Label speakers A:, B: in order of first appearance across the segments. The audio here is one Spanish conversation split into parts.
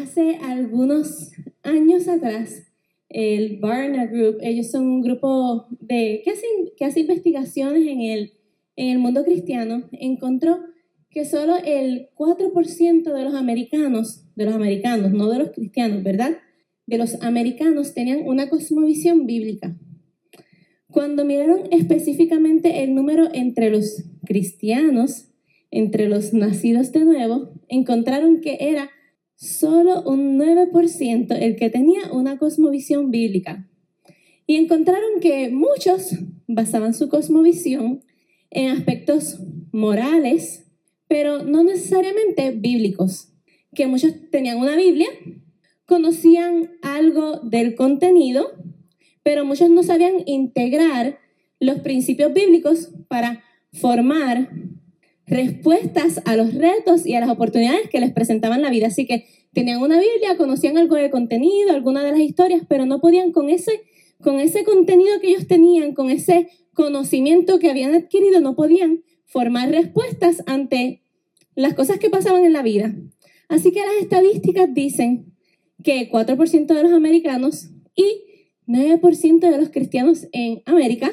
A: Hace algunos años atrás, el Barna Group, ellos son un grupo de, que, hace investigaciones en el, en el mundo cristiano, encontró que solo el 4% de los americanos, de los americanos, no de los cristianos, ¿verdad? De los americanos tenían una cosmovisión bíblica. Cuando miraron específicamente el número entre los cristianos, entre los nacidos de nuevo, encontraron que era solo un 9% el que tenía una cosmovisión bíblica. Y encontraron que muchos basaban su cosmovisión en aspectos morales, pero no necesariamente bíblicos. Que muchos tenían una Biblia, conocían algo del contenido, pero muchos no sabían integrar los principios bíblicos para formar respuestas a los retos y a las oportunidades que les presentaban la vida. Así que tenían una Biblia, conocían algo del contenido, alguna de las historias, pero no podían con ese, con ese contenido que ellos tenían, con ese conocimiento que habían adquirido, no podían formar respuestas ante las cosas que pasaban en la vida. Así que las estadísticas dicen que 4% de los americanos y 9% de los cristianos en América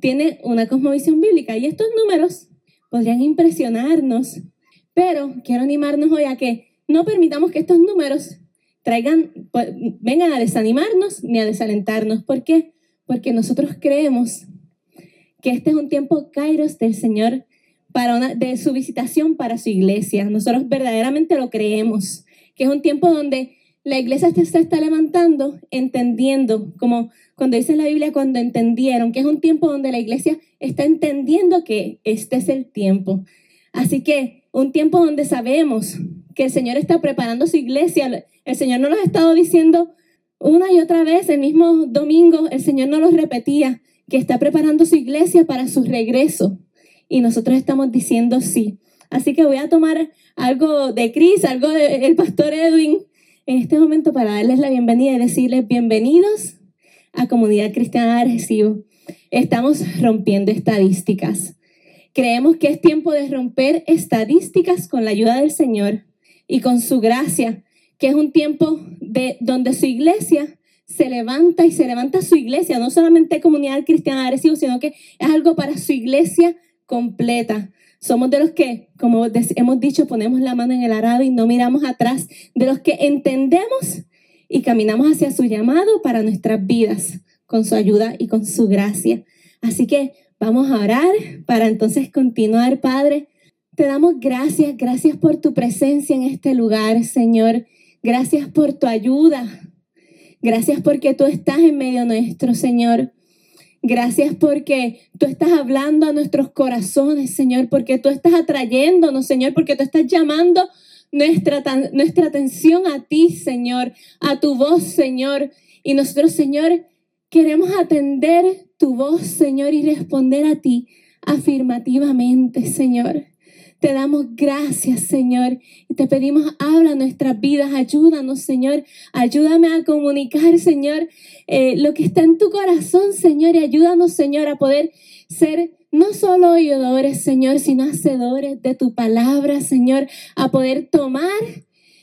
A: tienen una cosmovisión bíblica. Y estos números podrían impresionarnos, pero quiero animarnos hoy a que no permitamos que estos números traigan, pues, vengan a desanimarnos ni a desalentarnos. ¿Por qué? Porque nosotros creemos que este es un tiempo kairos del Señor para de su visitación para su iglesia. Nosotros verdaderamente lo creemos, que es un tiempo donde la iglesia se está levantando, entendiendo, como cuando dice la Biblia, cuando entendieron, que es un tiempo donde la iglesia está entendiendo que este es el tiempo. Así que un tiempo donde sabemos que el Señor está preparando su iglesia. El Señor no nos ha estado diciendo una y otra vez, el mismo domingo, el Señor no los repetía, que está preparando su iglesia para su regreso. Y nosotros estamos diciendo sí. Así que voy a tomar algo de Cris, algo del pastor Edwin en este momento para darles la bienvenida y decirles bienvenidos a Comunidad Cristiana de Recibo. Estamos rompiendo estadísticas. Creemos que es tiempo de romper estadísticas con la ayuda del Señor y con su gracia, que es un tiempo de donde su iglesia se levanta y se levanta su iglesia, no solamente Comunidad Cristiana de Recibo, sino que es algo para su iglesia completa. Somos de los que, como hemos dicho, ponemos la mano en el arado y no miramos atrás, de los que entendemos y caminamos hacia su llamado para nuestras vidas, con su ayuda y con su gracia. Así que vamos a orar para entonces continuar, Padre. Te damos gracias, gracias por tu presencia en este lugar, Señor. Gracias por tu ayuda. Gracias porque tú estás en medio nuestro, Señor. Gracias porque tú estás hablando a nuestros corazones, Señor, porque tú estás atrayéndonos, Señor, porque tú estás llamando nuestra, nuestra atención a ti, Señor, a tu voz, Señor. Y nosotros, Señor, queremos atender tu voz, Señor, y responder a ti afirmativamente, Señor. Te damos gracias, Señor. Y te pedimos, habla nuestras vidas, ayúdanos, Señor. Ayúdame a comunicar, Señor, eh, lo que está en tu corazón, Señor. Y ayúdanos, Señor, a poder ser no solo oidores, Señor, sino hacedores de tu palabra, Señor. A poder tomar,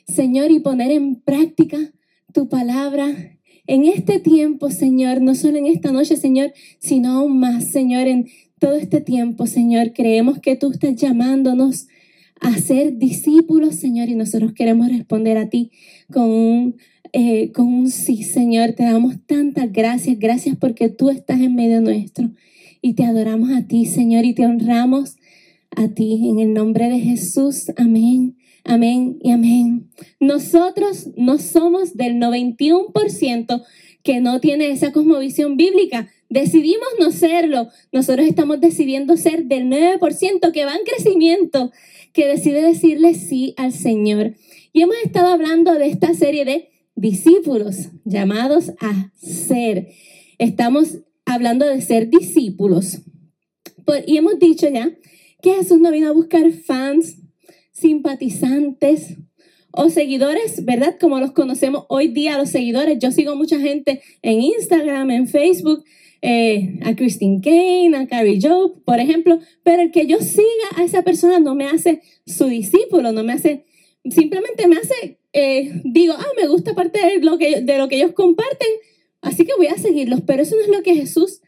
A: Señor, y poner en práctica tu palabra en este tiempo, Señor, no solo en esta noche, Señor, sino aún más, Señor, en todo este tiempo, Señor, creemos que tú estás llamándonos a ser discípulos, Señor, y nosotros queremos responder a ti con un, eh, con un sí, Señor. Te damos tantas gracias, gracias porque tú estás en medio nuestro y te adoramos a ti, Señor, y te honramos a ti en el nombre de Jesús. Amén. Amén y amén. Nosotros no somos del 91% que no tiene esa cosmovisión bíblica. Decidimos no serlo. Nosotros estamos decidiendo ser del 9% que va en crecimiento, que decide decirle sí al Señor. Y hemos estado hablando de esta serie de discípulos llamados a ser. Estamos hablando de ser discípulos. Y hemos dicho ya que Jesús no vino a buscar fans, simpatizantes, o seguidores, ¿verdad? Como los conocemos hoy día, los seguidores. Yo sigo mucha gente en Instagram, en Facebook, eh, a Christine Kane, a Carrie Joe, por ejemplo, pero el que yo siga a esa persona no me hace su discípulo, no me hace simplemente me hace, eh, digo, ah, me gusta parte de lo, que, de lo que ellos comparten, así que voy a seguirlos, pero eso no es lo que Jesús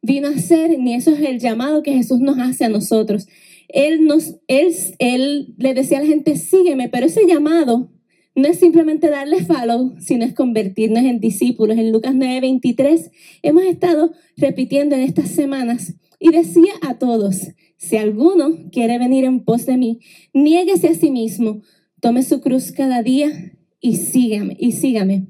A: vino a hacer, ni eso es el llamado que Jesús nos hace a nosotros. Él, nos, él, él le decía a la gente, sígueme, pero ese llamado no es simplemente darle follow, sino es convertirnos en discípulos. En Lucas 9:23 hemos estado repitiendo en estas semanas y decía a todos, si alguno quiere venir en pos de mí, niéguese a sí mismo, tome su cruz cada día y sígame, y sígame.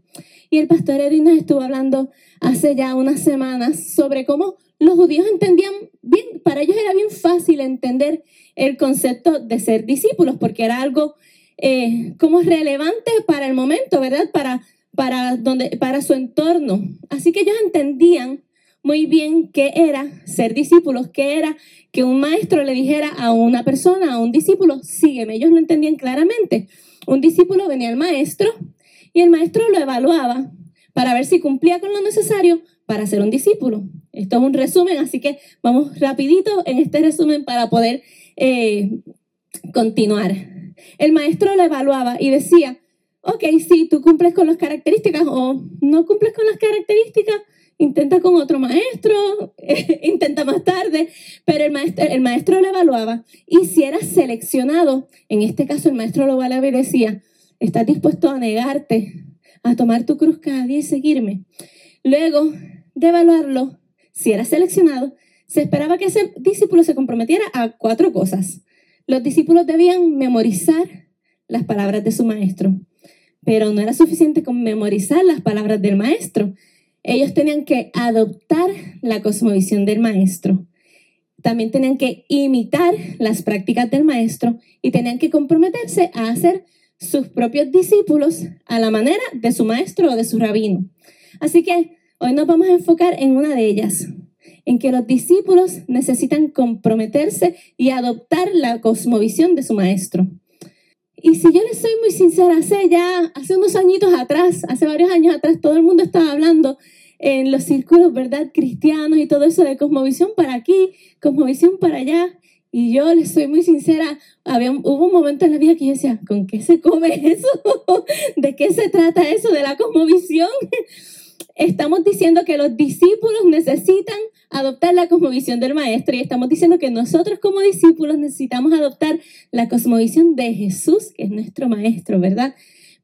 A: Y el pastor Edwin nos estuvo hablando hace ya unas semanas sobre cómo los judíos entendían bien, para ellos era bien fácil entender el concepto de ser discípulos, porque era algo eh, como relevante para el momento, ¿verdad? Para, para, donde, para su entorno. Así que ellos entendían muy bien qué era ser discípulos, qué era que un maestro le dijera a una persona, a un discípulo, sígueme. Ellos lo entendían claramente. Un discípulo venía al maestro y el maestro lo evaluaba para ver si cumplía con lo necesario para ser un discípulo. Esto es un resumen, así que vamos rapidito en este resumen para poder eh, continuar. El maestro lo evaluaba y decía, ok, si tú cumples con las características o no cumples con las características, intenta con otro maestro, intenta más tarde, pero el maestro, el maestro lo evaluaba y si eras seleccionado, en este caso el maestro lo evaluaba y decía, ¿estás dispuesto a negarte, a tomar tu cruz cada día y seguirme? Luego de evaluarlo, si eras seleccionado, se esperaba que ese discípulo se comprometiera a cuatro cosas. Los discípulos debían memorizar las palabras de su maestro, pero no era suficiente con memorizar las palabras del maestro. Ellos tenían que adoptar la cosmovisión del maestro. También tenían que imitar las prácticas del maestro y tenían que comprometerse a hacer sus propios discípulos a la manera de su maestro o de su rabino. Así que hoy nos vamos a enfocar en una de ellas, en que los discípulos necesitan comprometerse y adoptar la cosmovisión de su maestro. Y si yo les soy muy sincera, hace ya, hace unos añitos atrás, hace varios años atrás, todo el mundo estaba hablando en los círculos, ¿verdad?, cristianos y todo eso de cosmovisión para aquí, cosmovisión para allá. Y yo les soy muy sincera, había, hubo un momento en la vida que yo decía, ¿con qué se come eso? ¿De qué se trata eso de la cosmovisión? Estamos diciendo que los discípulos necesitan adoptar la cosmovisión del maestro y estamos diciendo que nosotros como discípulos necesitamos adoptar la cosmovisión de Jesús, que es nuestro maestro, ¿verdad?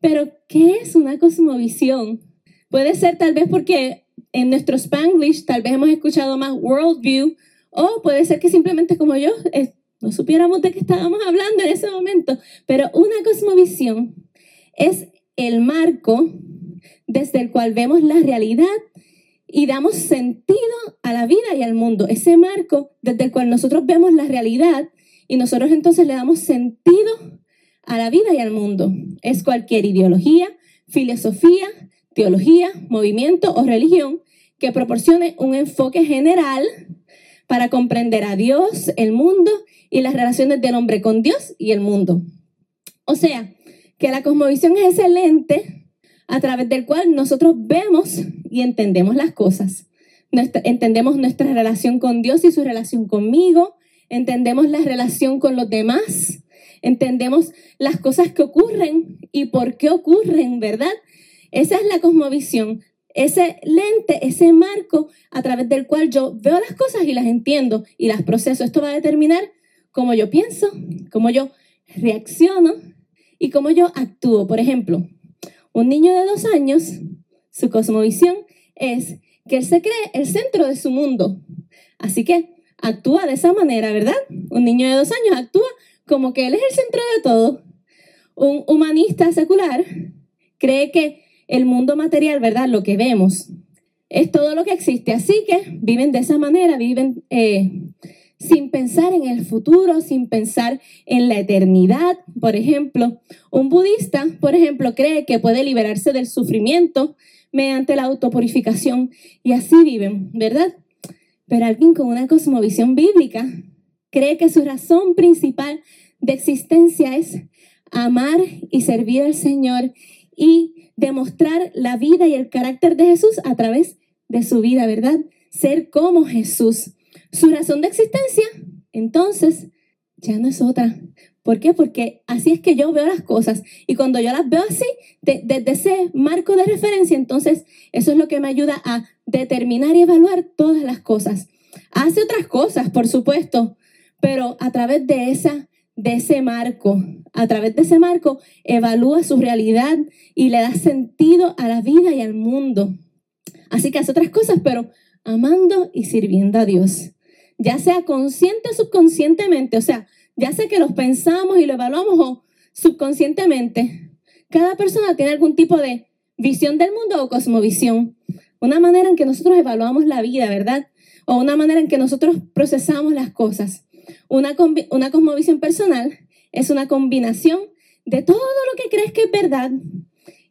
A: Pero, ¿qué es una cosmovisión? Puede ser tal vez porque en nuestro Spanglish tal vez hemos escuchado más worldview o puede ser que simplemente como yo eh, no supiéramos de qué estábamos hablando en ese momento, pero una cosmovisión es el marco desde el cual vemos la realidad y damos sentido a la vida y al mundo. Ese marco desde el cual nosotros vemos la realidad y nosotros entonces le damos sentido a la vida y al mundo. Es cualquier ideología, filosofía, teología, movimiento o religión que proporcione un enfoque general para comprender a Dios, el mundo y las relaciones del hombre con Dios y el mundo. O sea, que la cosmovisión es excelente a través del cual nosotros vemos y entendemos las cosas. entendemos nuestra relación con Dios y su relación conmigo, entendemos la relación con los demás, entendemos las cosas que ocurren y por qué ocurren, ¿verdad? Esa es la cosmovisión, ese lente, ese marco a través del cual yo veo las cosas y las entiendo y las proceso. Esto va a determinar cómo yo pienso, cómo yo reacciono y cómo yo actúo. Por ejemplo, un niño de dos años, su cosmovisión es que él se cree el centro de su mundo. Así que actúa de esa manera, ¿verdad? Un niño de dos años actúa como que él es el centro de todo. Un humanista secular cree que el mundo material, ¿verdad? Lo que vemos es todo lo que existe. Así que viven de esa manera, viven eh, sin pensar en el futuro, sin pensar en la eternidad. Por ejemplo, un budista, por ejemplo, cree que puede liberarse del sufrimiento mediante la autopurificación y así viven, ¿verdad? Pero alguien con una cosmovisión bíblica cree que su razón principal de existencia es amar y servir al Señor y demostrar la vida y el carácter de Jesús a través de su vida, ¿verdad? Ser como Jesús. Su razón de existencia, entonces, ya no es otra, ¿Por qué? Porque así es que yo veo las cosas. Y cuando yo las veo así, desde ese marco de referencia, entonces eso es lo que me ayuda a determinar y evaluar todas las cosas. Hace otras cosas, por supuesto, pero a través de, esa, de ese marco, a través de ese marco, evalúa su realidad y le da sentido a la vida y al mundo. Así que hace otras cosas, pero amando y sirviendo a Dios. Ya sea consciente o subconscientemente, o sea, ya sea que los pensamos y lo evaluamos o subconscientemente. Cada persona tiene algún tipo de visión del mundo o cosmovisión. Una manera en que nosotros evaluamos la vida, ¿verdad? O una manera en que nosotros procesamos las cosas. Una, una cosmovisión personal es una combinación de todo lo que crees que es verdad.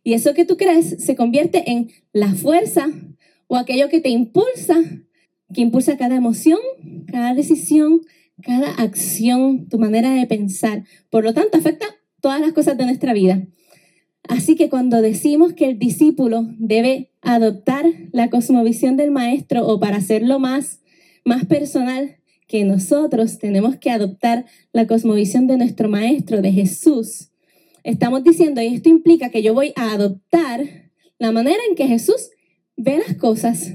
A: Y eso que tú crees se convierte en la fuerza o aquello que te impulsa, que impulsa cada emoción, cada decisión, cada acción, tu manera de pensar. Por lo tanto, afecta todas las cosas de nuestra vida. Así que cuando decimos que el discípulo debe adoptar la cosmovisión del maestro o para hacerlo más, más personal, que nosotros tenemos que adoptar la cosmovisión de nuestro maestro, de Jesús, estamos diciendo, y esto implica que yo voy a adoptar la manera en que Jesús ve las cosas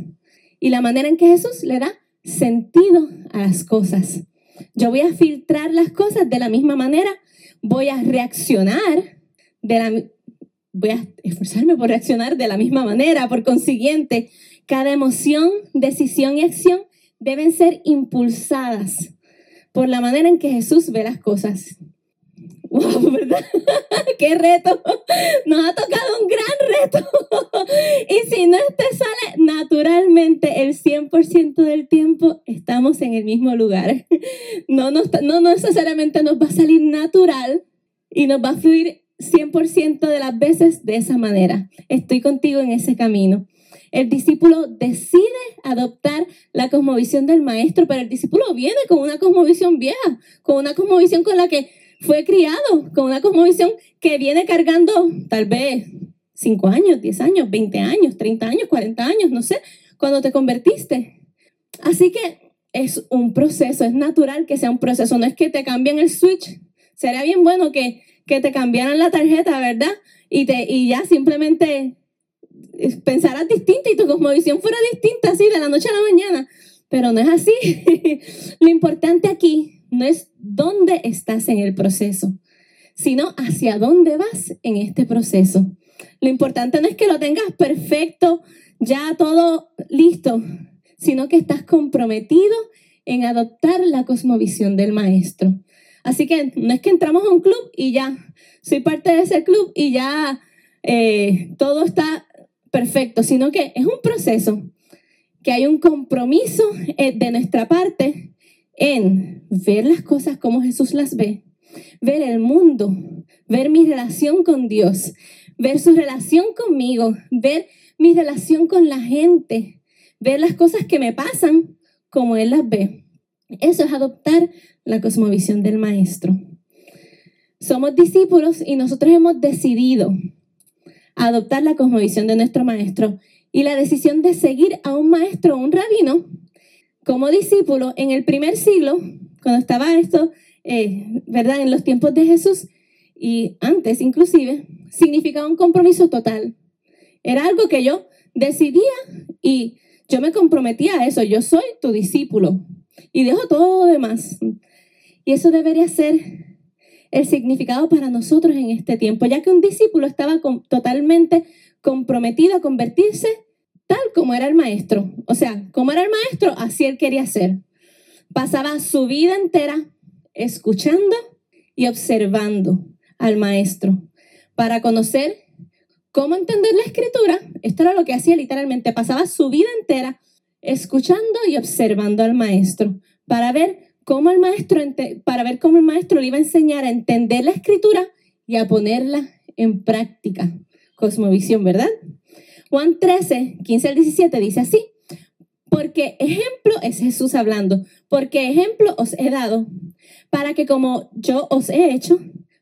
A: y la manera en que Jesús le da sentido a las cosas. Yo voy a filtrar las cosas de la misma manera, voy a reaccionar de la voy a esforzarme por reaccionar de la misma manera, por consiguiente, cada emoción, decisión y acción deben ser impulsadas por la manera en que Jesús ve las cosas. ¡Wow! ¿Verdad? ¡Qué reto! Nos ha tocado un gran reto. Y si no te sale naturalmente el 100% del tiempo, estamos en el mismo lugar. No, no, no necesariamente nos va a salir natural y nos va a fluir 100% de las veces de esa manera. Estoy contigo en ese camino. El discípulo decide adoptar la cosmovisión del maestro, pero el discípulo viene con una cosmovisión vieja, con una cosmovisión con la que fue criado con una cosmovisión que viene cargando tal vez 5 años, 10 años, 20 años, 30 años, 40 años, no sé, cuando te convertiste. Así que es un proceso, es natural que sea un proceso, no es que te cambien el switch. Sería bien bueno que, que te cambiaran la tarjeta, ¿verdad? Y, te, y ya simplemente pensaras distinta y tu cosmovisión fuera distinta así de la noche a la mañana. Pero no es así. Lo importante aquí no es dónde estás en el proceso, sino hacia dónde vas en este proceso. Lo importante no es que lo tengas perfecto, ya todo listo, sino que estás comprometido en adoptar la cosmovisión del maestro. Así que no es que entramos a un club y ya, soy parte de ese club y ya eh, todo está perfecto, sino que es un proceso, que hay un compromiso eh, de nuestra parte en ver las cosas como Jesús las ve, ver el mundo, ver mi relación con Dios, ver su relación conmigo, ver mi relación con la gente, ver las cosas que me pasan como Él las ve. Eso es adoptar la cosmovisión del Maestro. Somos discípulos y nosotros hemos decidido adoptar la cosmovisión de nuestro Maestro y la decisión de seguir a un maestro un rabino como discípulo en el primer siglo, cuando estaba esto, eh, ¿verdad? En los tiempos de Jesús y antes inclusive, significaba un compromiso total. Era algo que yo decidía y yo me comprometía a eso. Yo soy tu discípulo y dejo todo lo demás. Y eso debería ser el significado para nosotros en este tiempo, ya que un discípulo estaba totalmente comprometido a convertirse tal como era el maestro. O sea, como era el maestro, así él quería ser. Pasaba su vida entera escuchando y observando al maestro para conocer cómo entender la escritura. Esto era lo que hacía literalmente. Pasaba su vida entera escuchando y observando al maestro para ver cómo el maestro, para ver cómo el maestro le iba a enseñar a entender la escritura y a ponerla en práctica. Cosmovisión, ¿verdad? Juan 13, 15 al 17 dice así, porque ejemplo es Jesús hablando, porque ejemplo os he dado, para que como yo os he hecho,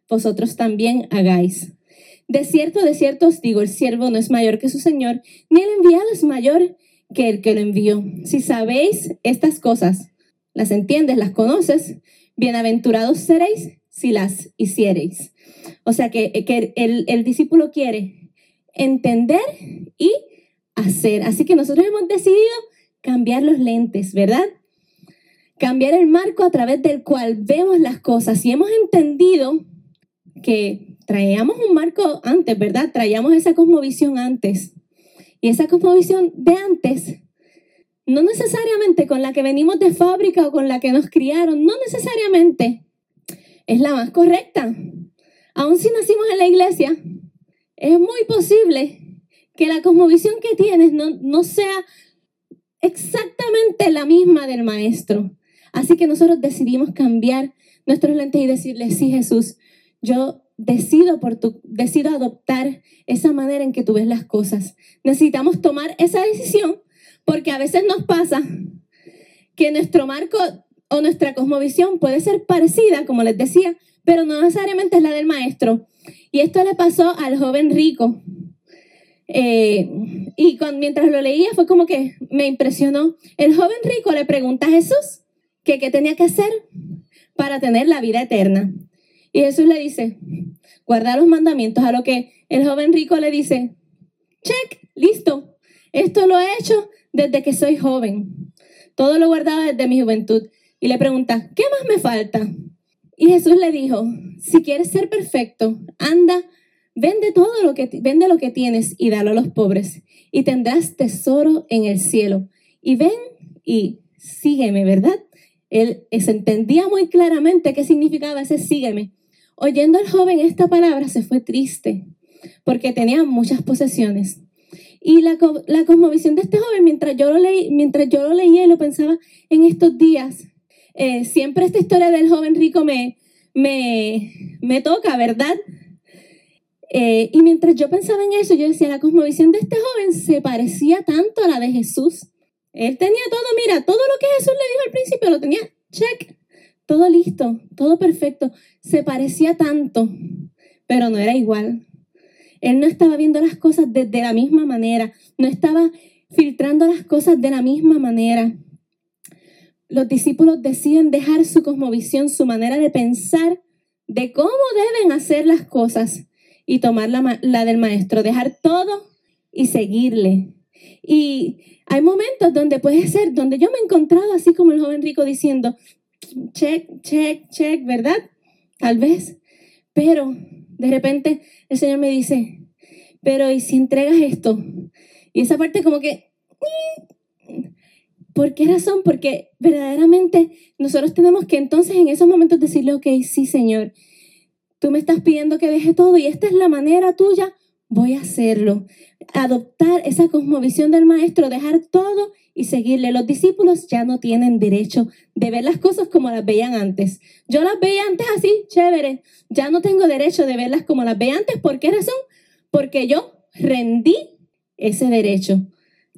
A: vosotros también hagáis. De cierto, de cierto os digo, el siervo no es mayor que su Señor, ni el enviado es mayor que el que lo envió. Si sabéis estas cosas, las entiendes, las conoces, bienaventurados seréis si las hiciereis. O sea que, el discípulo quiere entender y hacer. Así que nosotros hemos decidido cambiar los lentes, ¿verdad? Cambiar el marco a través del cual vemos las cosas. Y hemos entendido que traíamos un marco antes, ¿verdad? Traíamos esa cosmovisión antes. Y esa cosmovisión de antes, no necesariamente con la que venimos de fábrica o con la que nos criaron, no necesariamente es la más correcta. Aun si nacimos en la iglesia, es muy posible que la cosmovisión que tienes no, no sea exactamente la misma del maestro. Así que nosotros decidimos cambiar nuestros lentes y decirle, sí Jesús, yo decido, por tu, decido adoptar esa manera en que tú ves las cosas. Necesitamos tomar esa decisión porque a veces nos pasa que nuestro marco o nuestra cosmovisión puede ser parecida, como les decía, pero no necesariamente es la del maestro. Y esto le pasó al joven rico. Eh, y mientras lo leía fue como que me impresionó. El joven rico le pregunta a Jesús que qué tenía que hacer para tener la vida eterna. Y Jesús le dice, guarda los mandamientos, a lo que el joven rico le dice, check, listo, esto lo he hecho desde que soy joven. Todo lo guardaba desde mi juventud. Y le pregunta, ¿qué más me falta? Y Jesús le dijo, si quieres ser perfecto, anda, vende todo lo que, vende lo que tienes y dalo a los pobres y tendrás tesoro en el cielo. Y ven y sígueme, ¿verdad? Él se entendía muy claramente qué significaba ese sígueme. Oyendo al joven esta palabra se fue triste porque tenía muchas posesiones. Y la, la cosmovisión de este joven, mientras yo lo, leí, mientras yo lo leía y lo pensaba en estos días, eh, siempre esta historia del joven rico me, me, me toca, ¿verdad? Eh, y mientras yo pensaba en eso, yo decía, la cosmovisión de este joven se parecía tanto a la de Jesús. Él tenía todo, mira, todo lo que Jesús le dijo al principio lo tenía, check, todo listo, todo perfecto. Se parecía tanto, pero no era igual. Él no estaba viendo las cosas de, de la misma manera, no estaba filtrando las cosas de la misma manera. Los discípulos deciden dejar su cosmovisión, su manera de pensar de cómo deben hacer las cosas y tomar la, del maestro, dejar todo y seguirle. Y hay momentos donde puede ser, donde yo me he encontrado así como el joven rico diciendo, check, check, check, ¿verdad? Tal vez. Pero de repente el Señor me dice, pero ¿y si entregas esto? Y esa parte como que... ¿Por qué razón? Porque verdaderamente nosotros tenemos que entonces en esos momentos decirle, ok, sí, Señor, Tú me estás pidiendo que deje todo y esta es la manera tuya, voy a hacerlo. Adoptar esa cosmovisión del maestro, dejar todo y seguirle. Los discípulos ya no tienen derecho de ver las cosas como las veían antes. Yo las veía antes así, chévere. Ya no tengo derecho de verlas como las veía antes. ¿Por qué razón? Porque yo rendí ese derecho.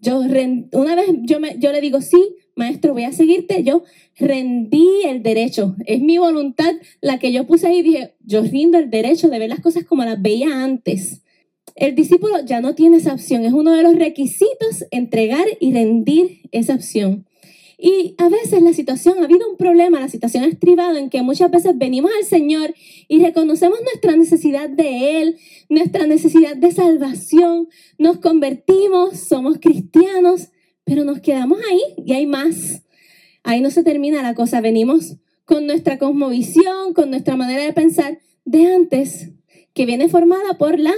A: Yo una vez yo, me, yo le digo, sí, maestro, voy a seguirte. Yo rendí el derecho. Es mi voluntad la que yo puse ahí dije, yo rindo el derecho de ver las cosas como las veía antes. El discípulo ya no tiene esa opción. Es uno de los requisitos entregar y rendir esa opción. Y a veces la situación, ha habido un problema, la situación ha estribado en que muchas veces venimos al Señor y reconocemos nuestra necesidad de Él, nuestra necesidad de salvación, nos convertimos, somos cristianos, pero nos quedamos ahí y hay más. Ahí no se termina la cosa, venimos con nuestra cosmovisión, con nuestra manera de pensar de antes, que viene formada por la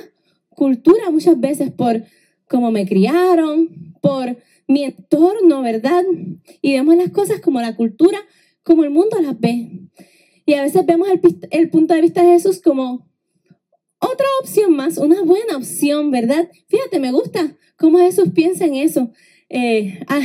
A: cultura muchas veces, por cómo me criaron, por mi entorno, ¿verdad? Y vemos las cosas como la cultura, como el mundo las ve. Y a veces vemos el, punto de vista de Jesús como otra opción más, una buena opción, ¿verdad? Fíjate, me gusta cómo Jesús piensa en eso. Eh, ah,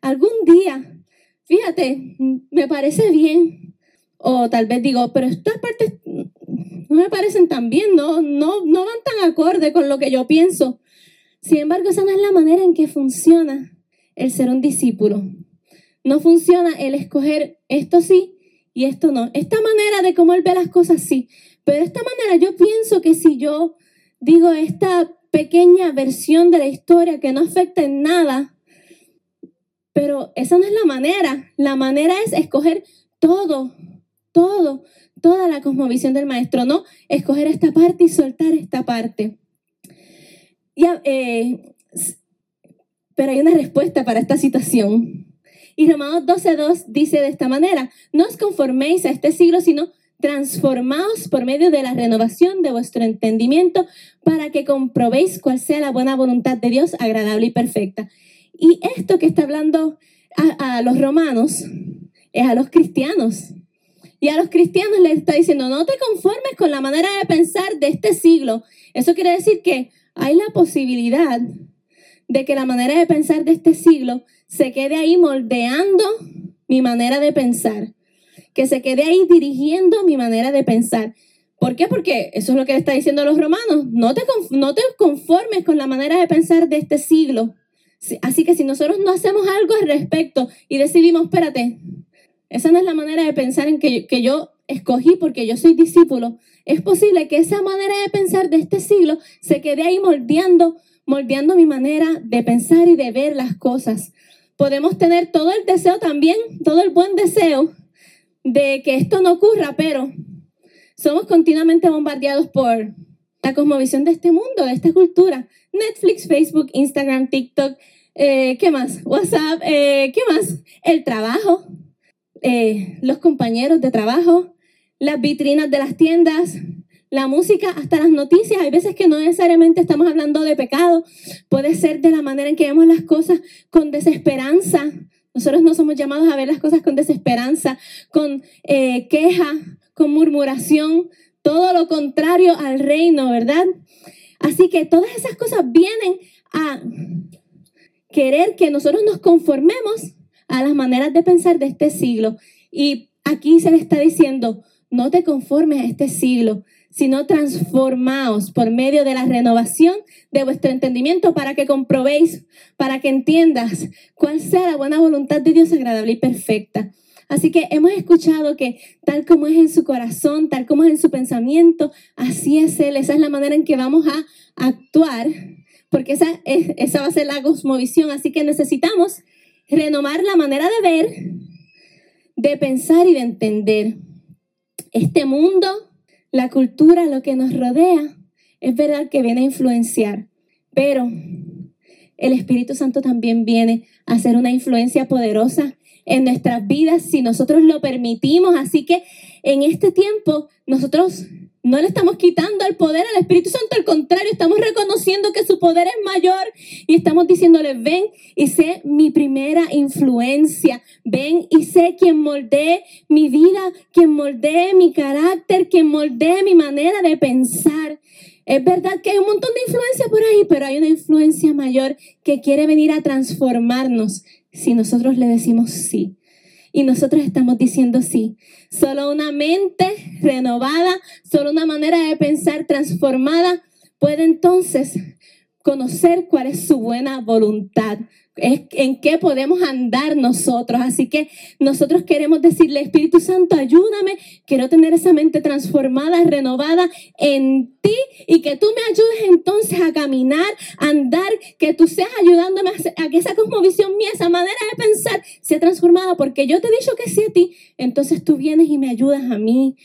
A: algún día, fíjate, me parece bien. O tal vez digo, pero estas partes no me parecen tan bien, no, no, no van tan acorde con lo que yo pienso. Sin embargo, esa no es la manera en que funciona el ser un discípulo. No funciona el escoger esto sí y esto no. Esta manera de cómo él ve las cosas sí, pero de esta manera yo pienso que si yo digo esta pequeña versión de la historia que no afecta en nada, pero esa no es la manera. La manera es escoger todo, todo, toda la cosmovisión del maestro, no escoger esta parte y soltar esta parte. Eh, pero hay una respuesta para esta situación. Y Romanos 12.2 dice de esta manera, no os conforméis a este siglo, sino transformaos por medio de la renovación de vuestro entendimiento para que comprobéis cuál sea la buena voluntad de Dios, agradable y perfecta. Y esto que está hablando a, a los romanos es a los cristianos. Y a los cristianos les está diciendo, no te conformes con la manera de pensar de este siglo. Eso quiere decir que hay la posibilidad de que la manera de pensar de este siglo se quede ahí moldeando mi manera de pensar, que se quede ahí dirigiendo mi manera de pensar. ¿Por qué? Porque eso es lo que le está diciendo los romanos. No te, no te conformes con la manera de pensar de este siglo. Así que si nosotros no hacemos algo al respecto y decidimos, espérate, esa no es la manera de pensar en que, que yo escogí porque yo soy discípulo, es posible que esa manera de pensar de este siglo se quede ahí moldeando, moldeando mi manera de pensar y de ver las cosas. Podemos tener todo el deseo también, todo el buen deseo de que esto no ocurra, pero somos continuamente bombardeados por la cosmovisión de este mundo, de esta cultura. Netflix, Facebook, Instagram, TikTok, eh, ¿qué más? WhatsApp, eh, ¿qué más? El trabajo, eh, los compañeros de trabajo, las vitrinas de las tiendas, la música, hasta las noticias. Hay veces que no necesariamente estamos hablando de pecado, puede ser de la manera en que vemos las cosas con desesperanza. Nosotros no somos llamados a ver las cosas con desesperanza, con eh, queja, con murmuración, todo lo contrario al reino, ¿verdad? Así que todas esas cosas vienen a querer que nosotros nos conformemos a las maneras de pensar de este siglo. Y aquí se le está diciendo, no te conformes a este siglo, sino transformaos por medio de la renovación de vuestro entendimiento para que comprobéis, para que entiendas cuál sea la buena voluntad de Dios agradable y perfecta. Así que hemos escuchado que tal como es en su corazón, tal como es en su pensamiento, así es Él. Esa es la manera en que vamos a actuar, porque esa, es, esa va a ser la cosmovisión. Así que necesitamos renovar la manera de ver, de pensar y de entender. Este mundo, la cultura, lo que nos rodea, es verdad que viene a influenciar, pero el Espíritu Santo también viene a ser una influencia poderosa en nuestras vidas si nosotros lo permitimos. Así que en este tiempo nosotros no le estamos quitando el poder al Espíritu Santo, al contrario, estamos reconociendo que su poder es mayor y estamos diciéndole, ven y sé mi primera influencia, ven y sé quien moldee mi vida, quien moldee mi carácter, quien moldee mi manera de pensar. Es verdad que hay un montón de influencia por ahí, pero hay una influencia mayor que quiere venir a transformarnos si nosotros le decimos sí. Y nosotros estamos diciendo sí. Solo una mente renovada, solo una manera de pensar transformada puede entonces conocer cuál es su buena voluntad, es en qué podemos andar nosotros. Así que nosotros queremos decirle, Espíritu Santo, ayúdame, quiero tener esa mente transformada, renovada en ti y que tú me ayudes entonces a caminar, a andar, que tú seas ayudándome a, que esa cosmovisión mía, esa manera de pensar sea transformada, porque yo te he dicho que sí a ti, entonces tú vienes y me ayudas a mí.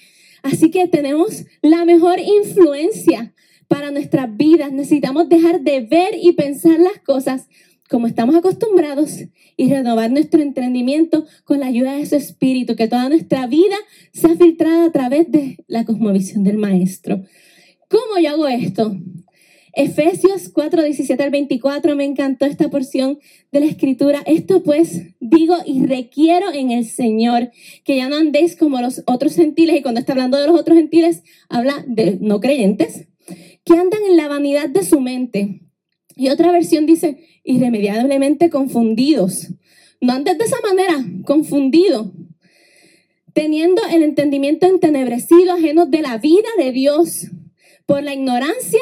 A: Así que tenemos la mejor influencia para nuestras vidas. Necesitamos dejar de ver y pensar las cosas como estamos acostumbrados y renovar nuestro entendimiento con la ayuda de su espíritu, que toda nuestra vida sea filtrada a través de la cosmovisión del maestro. ¿Cómo yo hago esto? Efesios 4, 17 al 24, me encantó esta porción de la escritura. Esto pues digo y requiero en el Señor, que ya no andéis como los otros gentiles, y cuando está hablando de los otros gentiles, habla de no creyentes, que andan en la vanidad de su mente. Y otra versión dice, irremediablemente confundidos. No antes de esa manera, confundido, teniendo el entendimiento entenebrecido, ajenos de la vida de Dios, por la ignorancia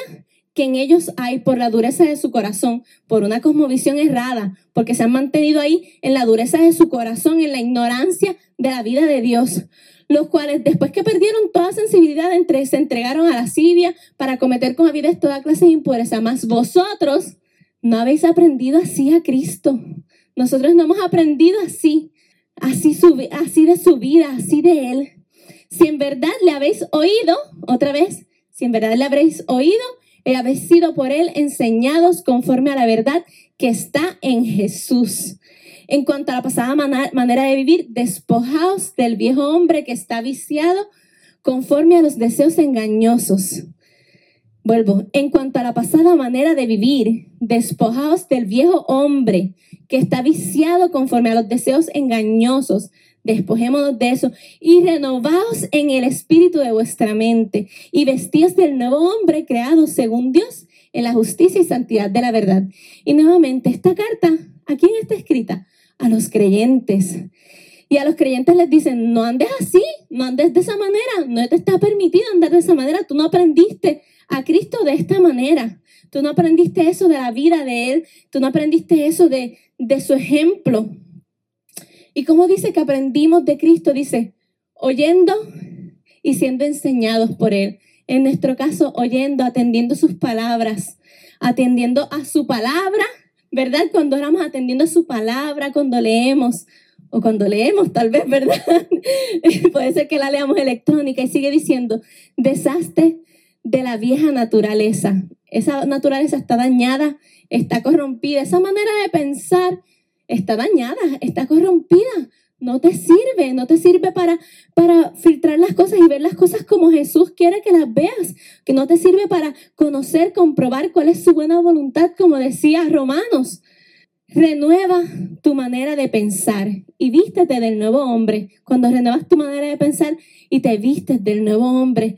A: que en ellos hay, por la dureza de su corazón, por una cosmovisión errada, porque se han mantenido ahí en la dureza de su corazón, en la ignorancia de la vida de Dios los cuales después que perdieron toda sensibilidad entre, se entregaron a la lascivia para cometer con avidez toda clase de impureza, más vosotros no habéis aprendido así a Cristo. Nosotros no hemos aprendido así, así, así de su vida, así de Él, si en verdad le habéis oído, otra vez, si en verdad le habréis oído, y habéis sido por él enseñados conforme a la verdad que está en Jesús. En cuanto a la pasada manera de vivir, despojaos del viejo hombre que está viciado conforme a los deseos engañosos. Vuelvo, en cuanto a la pasada manera de vivir, despojaos del viejo hombre que está viciado conforme a los deseos engañosos. Despojémonos de eso y renovaos en el espíritu de vuestra mente y vestíos del nuevo hombre creado según Dios en la justicia y santidad de la verdad. Y nuevamente, esta carta, ¿a quién está escrita? A los creyentes. Y a los creyentes les dicen, no andes así, no andes de esa manera, no te está permitido andar de esa manera, tú no aprendiste a Cristo de esta manera, tú no aprendiste eso de la vida de Él, tú no aprendiste eso de, de su ejemplo. ¿Y cómo dice que aprendimos de Cristo? Dice, oyendo y siendo enseñados por Él. En nuestro caso, oyendo, atendiendo sus palabras, atendiendo a su palabra, ¿verdad? Cuando oramos atendiendo a su palabra, cuando leemos, o cuando leemos tal vez, ¿verdad? Puede ser que la leamos electrónica y sigue diciendo, desastre de la vieja naturaleza. Esa naturaleza está dañada, está corrompida, esa manera de pensar está dañada, está corrompida. No te sirve, no te sirve para, para filtrar las cosas y ver las cosas como Jesús quiere que las veas, que no te sirve para conocer, comprobar cuál es su buena voluntad, como decía Romanos. Renueva tu manera de pensar y vístete del nuevo hombre. Cuando renuevas tu manera de pensar y te vistes del nuevo hombre,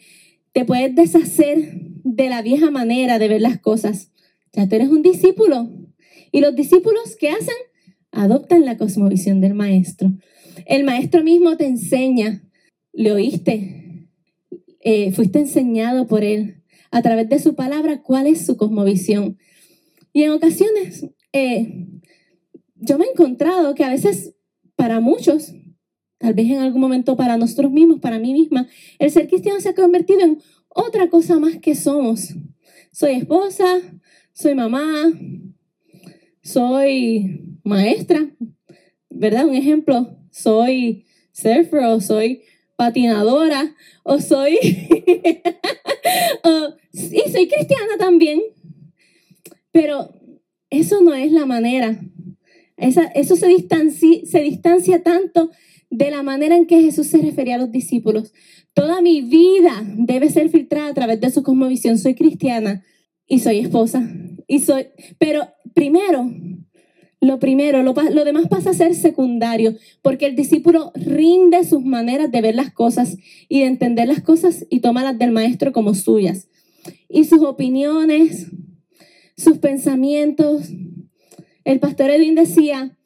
A: te puedes deshacer de la vieja manera de ver las cosas. Ya tú eres un discípulo. ¿Y los discípulos qué hacen? Adoptan la cosmovisión del maestro. El maestro mismo te enseña. ¿Le oíste? Eh, fuiste enseñado por él a través de su palabra cuál es su cosmovisión. Y en ocasiones eh, yo me he encontrado que a veces para muchos, tal vez en algún momento para nosotros mismos, para mí misma, el ser cristiano se ha convertido en otra cosa más que somos. Soy esposa, soy mamá, soy maestra, ¿verdad? Un ejemplo, soy surfer o soy patinadora o soy... y soy cristiana también. Pero eso no es la manera eso se distancia, se distancia tanto de la manera en que Jesús se refería a los discípulos. Toda mi vida debe ser filtrada a través de su cosmovisión. Soy cristiana y soy esposa. Y soy, pero primero, lo primero, lo, demás pasa a ser secundario, porque el discípulo rinde sus maneras de ver las cosas y de entender las cosas y toma las del maestro como suyas. Y sus opiniones, sus pensamientos, el pastor Edwin decía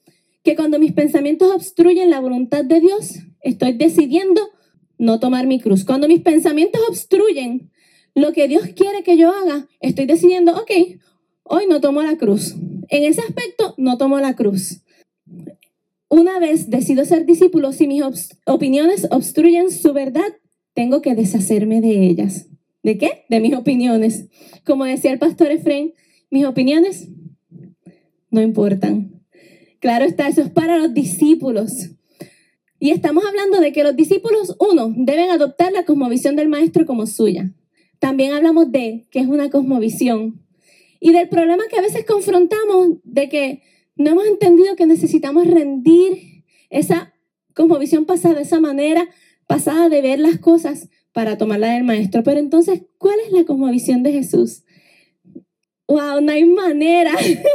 A: que cuando mis pensamientos obstruyen la voluntad de Dios, estoy decidiendo no tomar mi cruz. Cuando mis pensamientos obstruyen lo que Dios quiere que yo haga, estoy decidiendo, ok, hoy no tomo la cruz. En ese aspecto, no tomo la cruz. Una vez decido ser discípulo, si mis opiniones obstruyen su verdad, tengo que deshacerme de ellas. ¿De qué? De mis opiniones. Como decía el pastor Efraín, mis opiniones no importan. Claro está, eso es para los discípulos. Y estamos hablando de que los discípulos, uno, deben adoptar la cosmovisión del maestro como suya. También hablamos de que es una cosmovisión. Y del problema que a veces confrontamos de que no hemos entendido que necesitamos rendir esa cosmovisión pasada, esa manera pasada de ver las cosas para tomarla del maestro. Pero entonces, ¿cuál es la cosmovisión de Jesús? wow, no hay manera,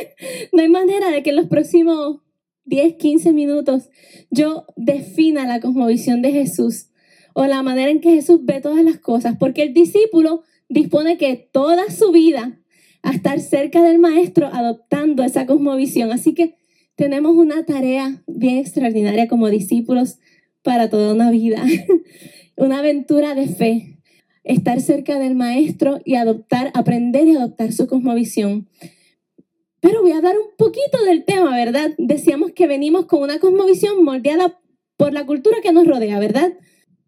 A: no hay manera de que en los próximos 10, 15 minutos yo defina la cosmovisión de Jesús o la manera en que Jesús ve todas las cosas, porque el discípulo dispone que toda su vida a estar cerca del maestro adoptando esa cosmovisión. Así que tenemos una tarea bien extraordinaria como discípulos para toda una vida, una aventura de fe estar cerca del maestro y adoptar, aprender y adoptar su cosmovisión. Pero voy a dar un poquito del tema, ¿verdad? Decíamos que venimos con una cosmovisión moldeada por la cultura que nos rodea, ¿verdad?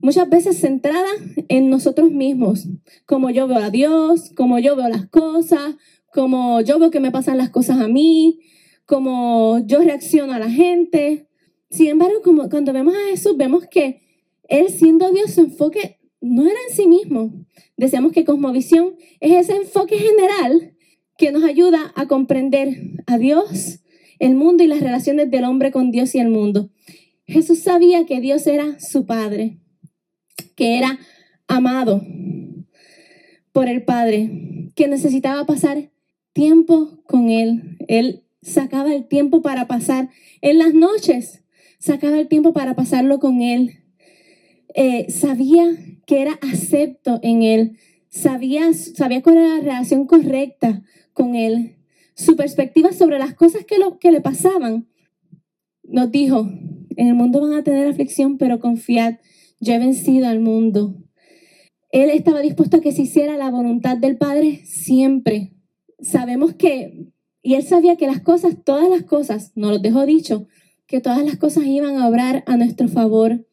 A: Muchas veces centrada en nosotros mismos, como yo veo a Dios, como yo veo las cosas, como yo veo que me pasan las cosas a mí, como yo reacciono a la gente. Sin embargo, como cuando vemos a Jesús, vemos que Él siendo Dios, su enfoque no era en sí mismo. Decíamos que cosmovisión es ese enfoque general que nos ayuda a comprender a Dios, el mundo y las relaciones del hombre con Dios y el mundo. Jesús sabía que Dios era su Padre, que era amado por el Padre, que necesitaba pasar tiempo con Él. Él sacaba el tiempo para pasar en las noches, sacaba el tiempo para pasarlo con Él. Eh, sabía que era acepto en Él, sabía, sabía cuál era la relación correcta con Él. Su perspectiva sobre las cosas que, lo, que le pasaban nos dijo, en el mundo van a tener aflicción, pero confiad, yo he vencido al mundo. Él estaba dispuesto a que se hiciera la voluntad del Padre siempre. Sabemos que, y él sabía que las cosas, todas las cosas, nos lo dejó dicho, que todas las cosas iban a obrar a nuestro favor.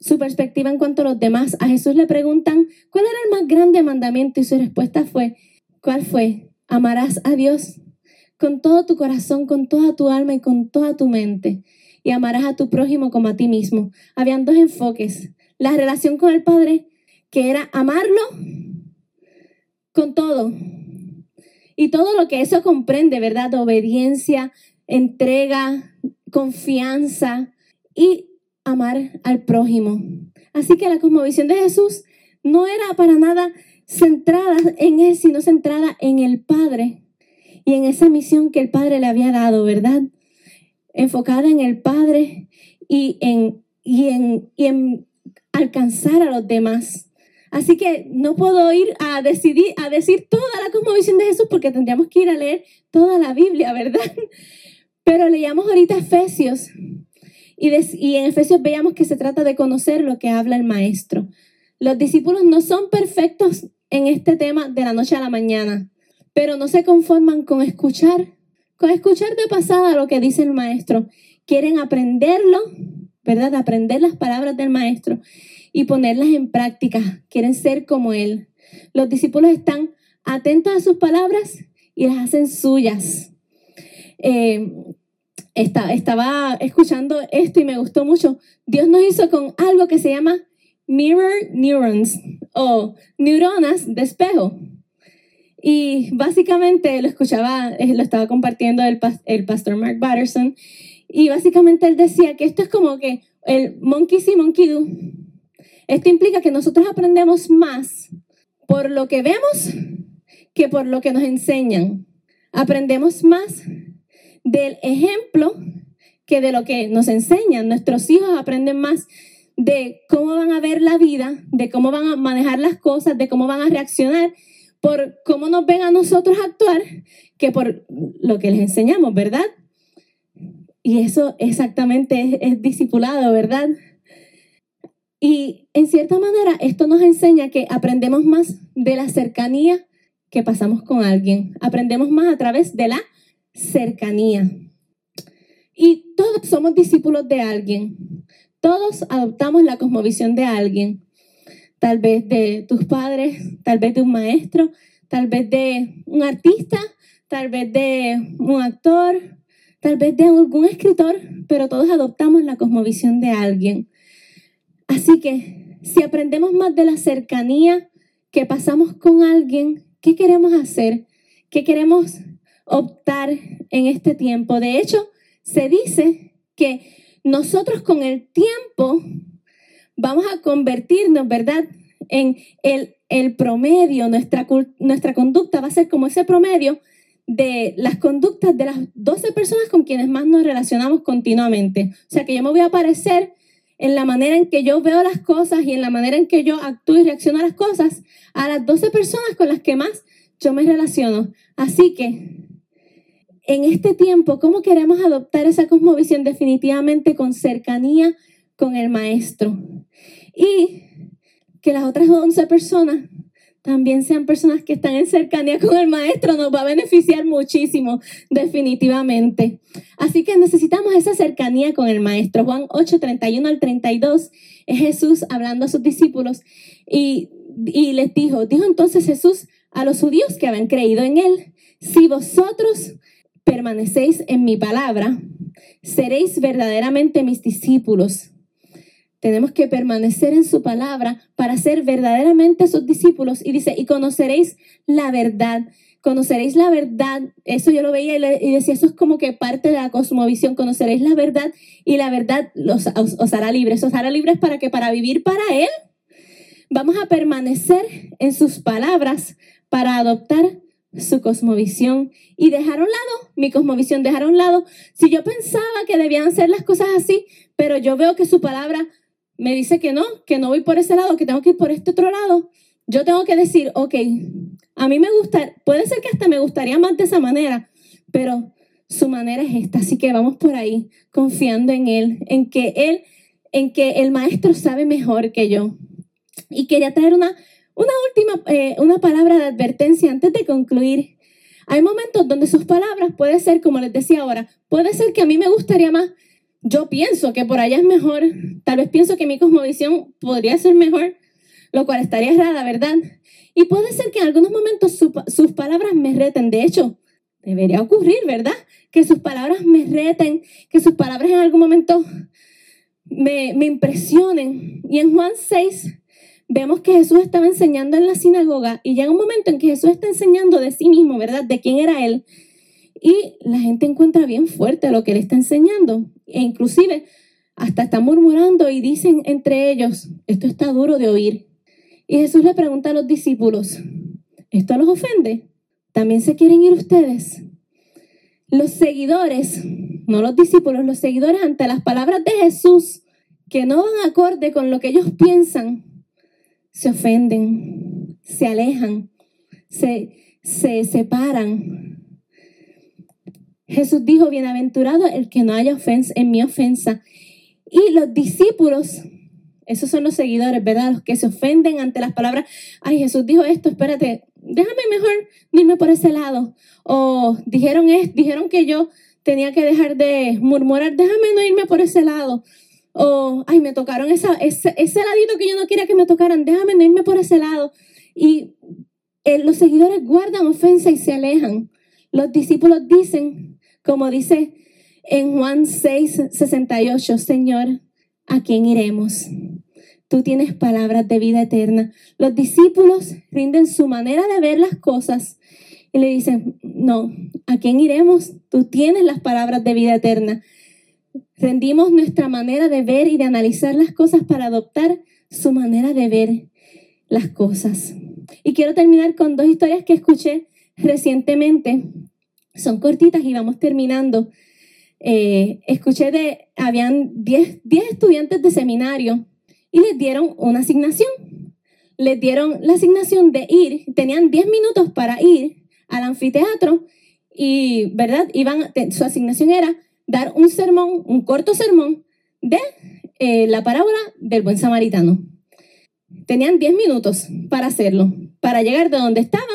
A: Su perspectiva en cuanto a los demás, a Jesús le preguntan, ¿cuál era el más grande mandamiento? Y su respuesta fue, ¿cuál fue? Amarás a Dios con todo tu corazón, con toda tu alma y con toda tu mente. Y amarás a tu prójimo como a ti mismo. Habían dos enfoques. La relación con el Padre, que era amarlo con todo. Y todo lo que eso comprende, ¿verdad? Obediencia, entrega, confianza y amar al prójimo. Así que la cosmovisión de Jesús no era para nada centrada en Él, sino centrada en el Padre y en esa misión que el Padre le había dado, ¿verdad? Enfocada en el Padre y en, y en, y en alcanzar a los demás. Así que no puedo ir a decidir, a decir toda la cosmovisión de Jesús porque tendríamos que ir a leer toda la Biblia, ¿verdad? Pero leíamos ahorita Efesios y, y en Efesios veíamos que se trata de conocer lo que habla el maestro. Los discípulos no son perfectos en este tema de la noche a la mañana, pero no se conforman con escuchar, con escuchar de pasada lo que dice el maestro. Quieren aprenderlo, ¿verdad? Aprender las palabras del maestro y ponerlas en práctica. Quieren ser como él. Los discípulos están atentos a sus palabras y las hacen suyas. Eh, estaba escuchando esto y me gustó mucho. Dios nos hizo con algo que se llama mirror neurons o neuronas de espejo. Y básicamente lo escuchaba, eh, lo estaba compartiendo el, el pastor Mark Batterson, y básicamente él decía que esto es como que el monkey see, monkey do. Esto implica que nosotros aprendemos más por lo que vemos que por lo que nos enseñan. Aprendemos más del ejemplo que de lo que nos enseñan. Nuestros hijos aprenden más de cómo van a ver la vida, de cómo van a manejar las cosas, de cómo van a reaccionar, por cómo nos ven a nosotros actuar, que por lo que les enseñamos, ¿verdad? Y eso exactamente es, es discipulado, ¿verdad? Y en cierta manera esto nos enseña que aprendemos más de la cercanía que pasamos con alguien. Aprendemos más a través de la cercanía. Y todos somos discípulos de alguien. Todos adoptamos la cosmovisión de alguien. Tal vez de tus padres, tal vez de un maestro, tal vez de un artista, tal vez de un actor, tal vez de algún escritor, pero todos adoptamos la cosmovisión de alguien. Así que si aprendemos más de la cercanía que pasamos con alguien, ¿qué queremos hacer? ¿Qué queremos optar en este tiempo? De hecho, se dice que nosotros con el tiempo vamos a convertirnos, ¿verdad? En el, promedio, nuestra conducta va a ser como ese promedio de las conductas de las 12 personas con quienes más nos relacionamos continuamente. O sea que yo me voy a parecer en la manera en que yo veo las cosas y en la manera en que yo actúo y reacciono a las cosas a las 12 personas con las que más yo me relaciono. Así que en este tiempo, ¿cómo queremos adoptar esa cosmovisión definitivamente con cercanía con el maestro? Y que las otras 11 personas también sean personas que están en cercanía con el maestro, nos va a beneficiar muchísimo, definitivamente. Así que necesitamos esa cercanía con el maestro. Juan 8, 31 al 32 es Jesús hablando a sus discípulos y, y les dijo, dijo entonces Jesús a los judíos que habían creído en él, si vosotros permanecéis en mi palabra, seréis verdaderamente mis discípulos. Tenemos que permanecer en su palabra para ser verdaderamente sus discípulos. Y dice, y conoceréis la verdad. Conoceréis la verdad. Eso yo lo veía y, decía, eso es como que parte de la cosmovisión. Conoceréis la verdad y la verdad los, os, hará libres. Os hará libres para que para vivir para Él. Vamos a permanecer en sus palabras para adoptar su cosmovisión y dejar a un lado mi cosmovisión, dejar a un lado. Si yo pensaba que debían ser las cosas así, pero yo veo que su palabra me dice que no, que no voy por ese lado, que tengo que ir por este otro lado, yo tengo que decir, ok, a mí me gusta, puede ser que hasta me gustaría más de esa manera, pero su manera es esta, así que vamos por ahí confiando en Él, en que Él, en que el Maestro sabe mejor que yo. Y quería traer una, una última, eh, una palabra de advertencia antes de concluir. Hay momentos donde sus palabras puede ser, como les decía ahora, puede ser que a mí me gustaría más yo pienso que por allá es mejor, tal vez pienso que mi cosmovisión podría ser mejor, lo cual estaría errada, ¿verdad? Y puede ser que en algunos momentos sus palabras me reten. De hecho, debería ocurrir, ¿verdad? Que sus palabras me reten, que sus palabras en algún momento me, me impresionen. Y en Juan 6 vemos que Jesús estaba enseñando en la sinagoga y llega un momento en que Jesús está enseñando de sí mismo, ¿verdad? De quién era Él. Y la gente encuentra bien fuerte lo que Él está enseñando. E inclusive hasta están murmurando y dicen entre ellos, esto está duro de oír. Y Jesús le pregunta a los discípulos, ¿esto los ofende? ¿También se quieren ir ustedes? Los seguidores, no los discípulos, los seguidores ante las palabras de Jesús, que no van acorde con lo que ellos piensan, se ofenden, se alejan, se, se separan, Jesús dijo, bienaventurado el que no haya ofensa en mi ofensa. Y los discípulos, esos son los seguidores, ¿verdad? Los que se ofenden ante las palabras, ay, Jesús dijo esto, espérate, déjame mejor irme por ese lado. O dijeron, es, dijeron que yo tenía que dejar de murmurar, déjame no irme por ese lado. O, ay, me tocaron esa, ese, ese ladito que yo no quería que me tocaran, déjame no irme por ese lado. Y eh, los seguidores guardan ofensa y se alejan. Los discípulos dicen, como dice en Juan 6, 68, Señor, ¿a quién iremos? Tú tienes palabras de vida eterna. Los discípulos rinden su manera de ver las cosas y le dicen, no, ¿a quién iremos? Tú tienes las palabras de vida eterna. Rendimos nuestra manera de ver y de analizar las cosas para adoptar su manera de ver las cosas. Y quiero terminar con dos historias que escuché recientemente son cortitas y vamos terminando. Eh, escuché de, habían 10 estudiantes de seminario y les dieron una asignación. Les dieron la asignación de ir, tenían 10 minutos para ir al anfiteatro y, ¿verdad? Iban, su asignación era dar un sermón, un corto sermón de eh, la parábola del buen samaritano. Tenían 10 minutos para hacerlo, para llegar de donde estaban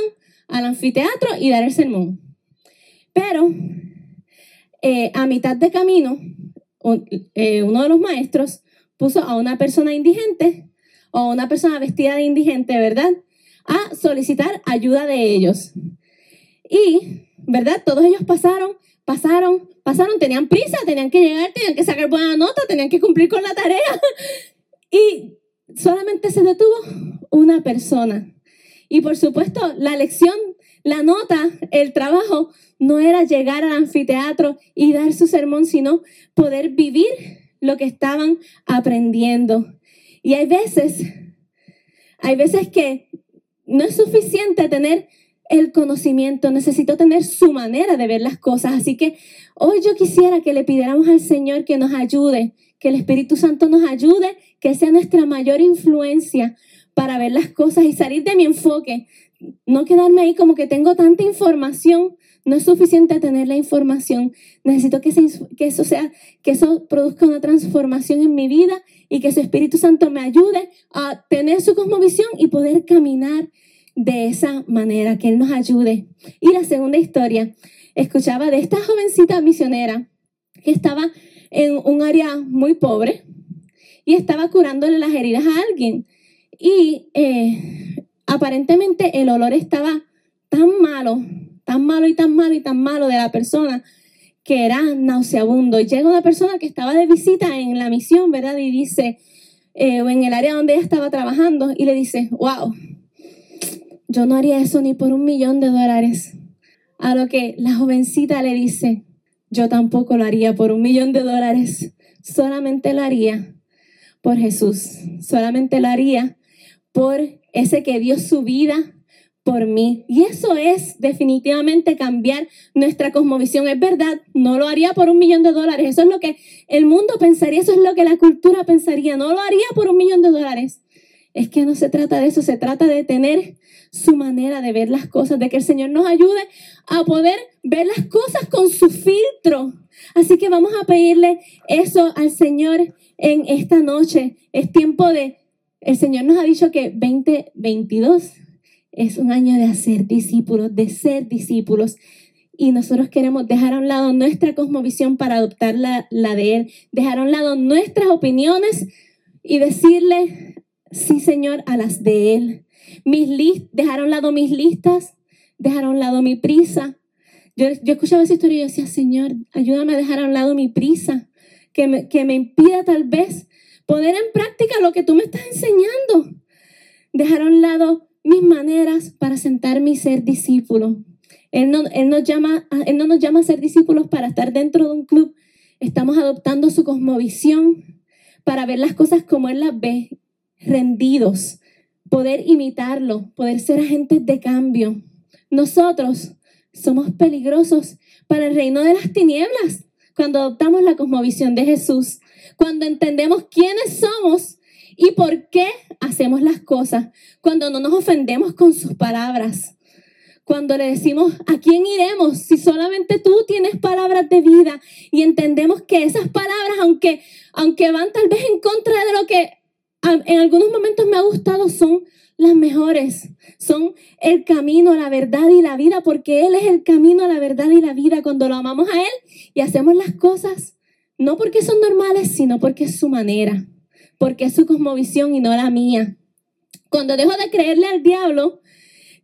A: al anfiteatro y dar el sermón. Pero eh, a mitad de camino, eh, uno de los maestros puso a una persona indigente o una persona vestida de indigente, ¿verdad? A solicitar ayuda de ellos. Y, ¿verdad? Todos ellos pasaron, pasaron, pasaron, tenían prisa, tenían que llegar, tenían que sacar buena nota, tenían que cumplir con la tarea. Y solamente se detuvo una persona. Y por supuesto, la lección, la nota, el trabajo no era llegar al anfiteatro y dar su sermón, sino poder vivir lo que estaban aprendiendo. Y hay veces, hay veces que no es suficiente tener el conocimiento, necesito tener su manera de ver las cosas. Así que hoy yo quisiera que le pidiéramos al Señor que nos ayude, que el Espíritu Santo nos ayude, que sea nuestra mayor influencia para ver las cosas y salir de mi enfoque. No quedarme ahí como que tengo tanta información, no es suficiente tener la información. Necesito que, que, eso sea, que eso produzca una transformación en mi vida y que su Espíritu Santo me ayude a tener su cosmovisión y poder caminar de esa manera, que Él nos ayude. Y la segunda historia, escuchaba de esta jovencita misionera que estaba en un área muy pobre y estaba curándole las heridas a alguien. Y eh, aparentemente el olor estaba tan malo tan malo y tan malo y tan malo de la persona que era nauseabundo. Llega una persona que estaba de visita en la misión, ¿verdad? Y dice, eh, o en el área donde ella estaba trabajando y le dice, wow, yo no haría eso ni por un millón de dólares. A lo que la jovencita le dice, yo tampoco lo haría por un millón de dólares, solamente lo haría por Jesús, solamente lo haría por ese que dio su vida por mí. Y eso es definitivamente cambiar nuestra cosmovisión. Es verdad, no lo haría por un millón de dólares. Eso es lo que el mundo pensaría, eso es lo que la cultura pensaría. No lo haría por un millón de dólares. Es que no se trata de eso, se trata de tener su manera de ver las cosas, de que el Señor nos ayude a poder ver las cosas con su filtro. Así que vamos a pedirle eso al Señor en esta noche. Es tiempo de, el Señor nos ha dicho que 2022 es un año de hacer discípulos, de ser discípulos. Y nosotros queremos dejar a un lado nuestra cosmovisión para adoptar la, de Él, dejar a un lado nuestras opiniones y decirle, sí Señor, a las de Él. Mis list, dejar a un lado mis listas, dejar a un lado mi prisa. Yo, yo escuchaba esa historia y decía, Señor, ayúdame a dejar a un lado mi prisa, que me, que me impida tal vez poner en práctica lo que tú me estás enseñando. Dejar a un lado mis maneras para sentarme y ser discípulo. Él no, él, nos llama, él no nos llama a ser discípulos para estar dentro de un club. Estamos adoptando su cosmovisión para ver las cosas como Él las ve, rendidos, poder imitarlo, poder ser agentes de cambio. Nosotros somos peligrosos para el reino de las tinieblas cuando adoptamos la cosmovisión de Jesús, cuando entendemos quiénes somos y por qué hacemos las cosas cuando no nos ofendemos con sus palabras. Cuando le decimos, ¿a quién iremos? Si solamente tú tienes palabras de vida y entendemos que esas palabras, aunque, aunque van tal vez en contra de lo que en algunos momentos me ha gustado, son las mejores. Son el camino, la verdad y la vida, porque Él es el camino, la verdad y la vida. Cuando lo amamos a Él y hacemos las cosas, no porque son normales, sino porque es su manera porque es su cosmovisión y no la mía. Cuando dejo de creerle al diablo,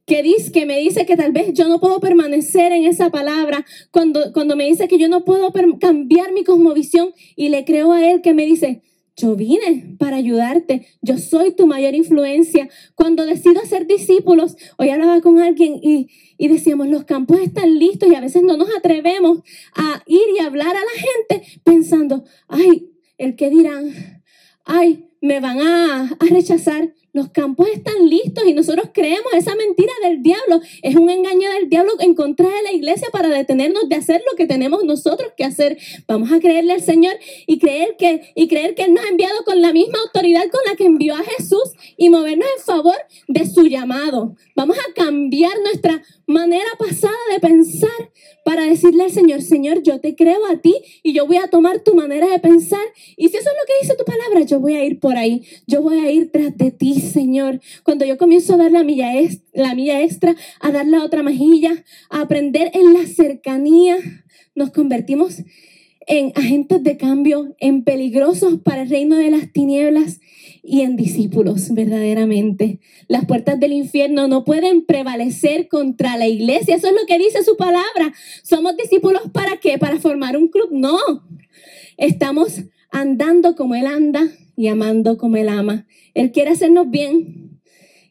A: que, dice, que me dice que tal vez yo no puedo permanecer en esa palabra, cuando, cuando me dice que yo no puedo cambiar mi cosmovisión y le creo a él que me dice, yo vine para ayudarte, yo soy tu mayor influencia. Cuando decido ser discípulos, hoy hablaba con alguien y, y decíamos, los campos están listos y a veces no nos atrevemos a ir y hablar a la gente pensando, ay, el que dirán, ay, me van a, rechazar. Los campos están listos y nosotros creemos esa mentira del diablo. Es un engaño del diablo en contra de la iglesia para detenernos de hacer lo que tenemos nosotros que hacer. Vamos a creerle al Señor y creer que, y creer que Él nos ha enviado con la misma autoridad con la que envió a Jesús y movernos en favor de su llamado. Vamos a cambiar nuestra manera pasada de pensar para decirle al Señor, Señor, yo te creo a ti y yo voy a tomar tu manera de pensar. Y si eso es lo que dice tu palabra, yo voy a ir por ahí. Yo voy a ir tras de ti, Señor. Cuando yo comienzo a dar la milla, la milla extra, a dar la otra mejilla, a aprender en la cercanía, nos convertimos en agentes de cambio, en peligrosos para el reino de las tinieblas y en discípulos verdaderamente. Las puertas del infierno no pueden prevalecer contra la iglesia. Eso es lo que dice su palabra. Somos discípulos para qué? Para formar un club. No. Estamos andando como Él anda y amando como Él ama. Él quiere hacernos bien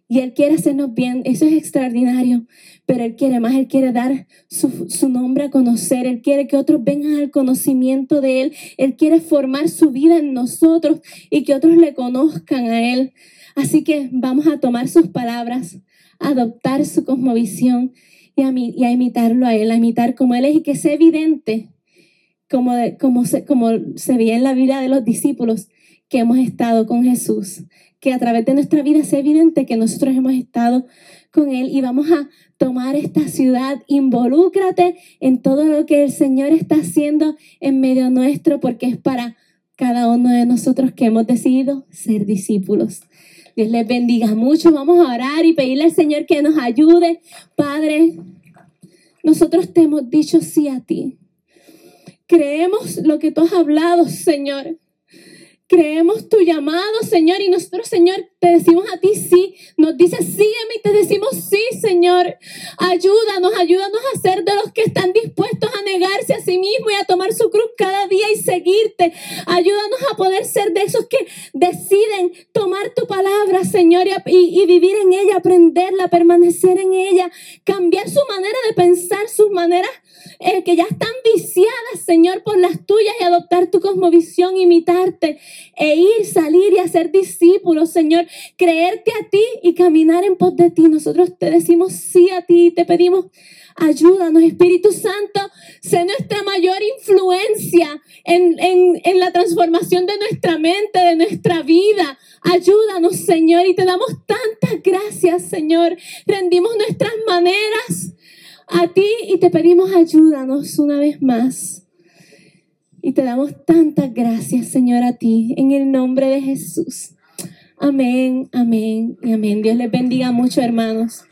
A: y Él quiere hacernos bien. Eso es extraordinario pero Él quiere más, Él quiere dar su, nombre a conocer, Él quiere que otros vengan al conocimiento de Él, Él quiere formar su vida en nosotros y que otros le conozcan a Él. Así que vamos a tomar sus palabras, a adoptar su cosmovisión y a, a imitarlo a Él, a imitar como Él es y que sea evidente, como, como, se, como se veía en la vida de los discípulos, que hemos estado con Jesús, que a través de nuestra vida sea evidente que nosotros hemos estado con Él y vamos a tomar esta ciudad. Involúcrate en todo lo que el Señor está haciendo en medio nuestro, porque es para cada uno de nosotros que hemos decidido ser discípulos. Dios les bendiga mucho. Vamos a orar y pedirle al Señor que nos ayude. Padre, nosotros te hemos dicho sí a ti. Creemos lo que tú has hablado, Señor. Creemos tu llamado, Señor, y nosotros, Señor, te decimos a ti sí. Nos dices sígueme y te decimos sí, Señor. Ayúdanos, ayúdanos a ser de los que están dispuestos a negarse a sí mismos y a tomar su cruz cada día y seguirte. Ayúdanos a poder ser de esos que deciden tomar tu palabra, Señor, y, y vivir en ella, aprenderla, permanecer en ella, cambiar su manera de pensar, sus maneras están viciadas, Señor, por las tuyas y adoptar tu cosmovisión, imitarte e ir, salir y hacer discípulos, Señor, creerte a ti y caminar en pos de ti. Nosotros te decimos sí a ti y te pedimos Ayúdanos, Espíritu Santo, sé nuestra mayor influencia en, en, la transformación de nuestra mente, de nuestra vida. Ayúdanos, Señor, y te damos tantas gracias, Señor. Rendimos nuestras maneras a ti y te pedimos ayúdanos una vez más. Y te damos tantas gracias, Señor, a ti, en el nombre de Jesús. Amén, amén y amén. Dios les bendiga mucho, hermanos.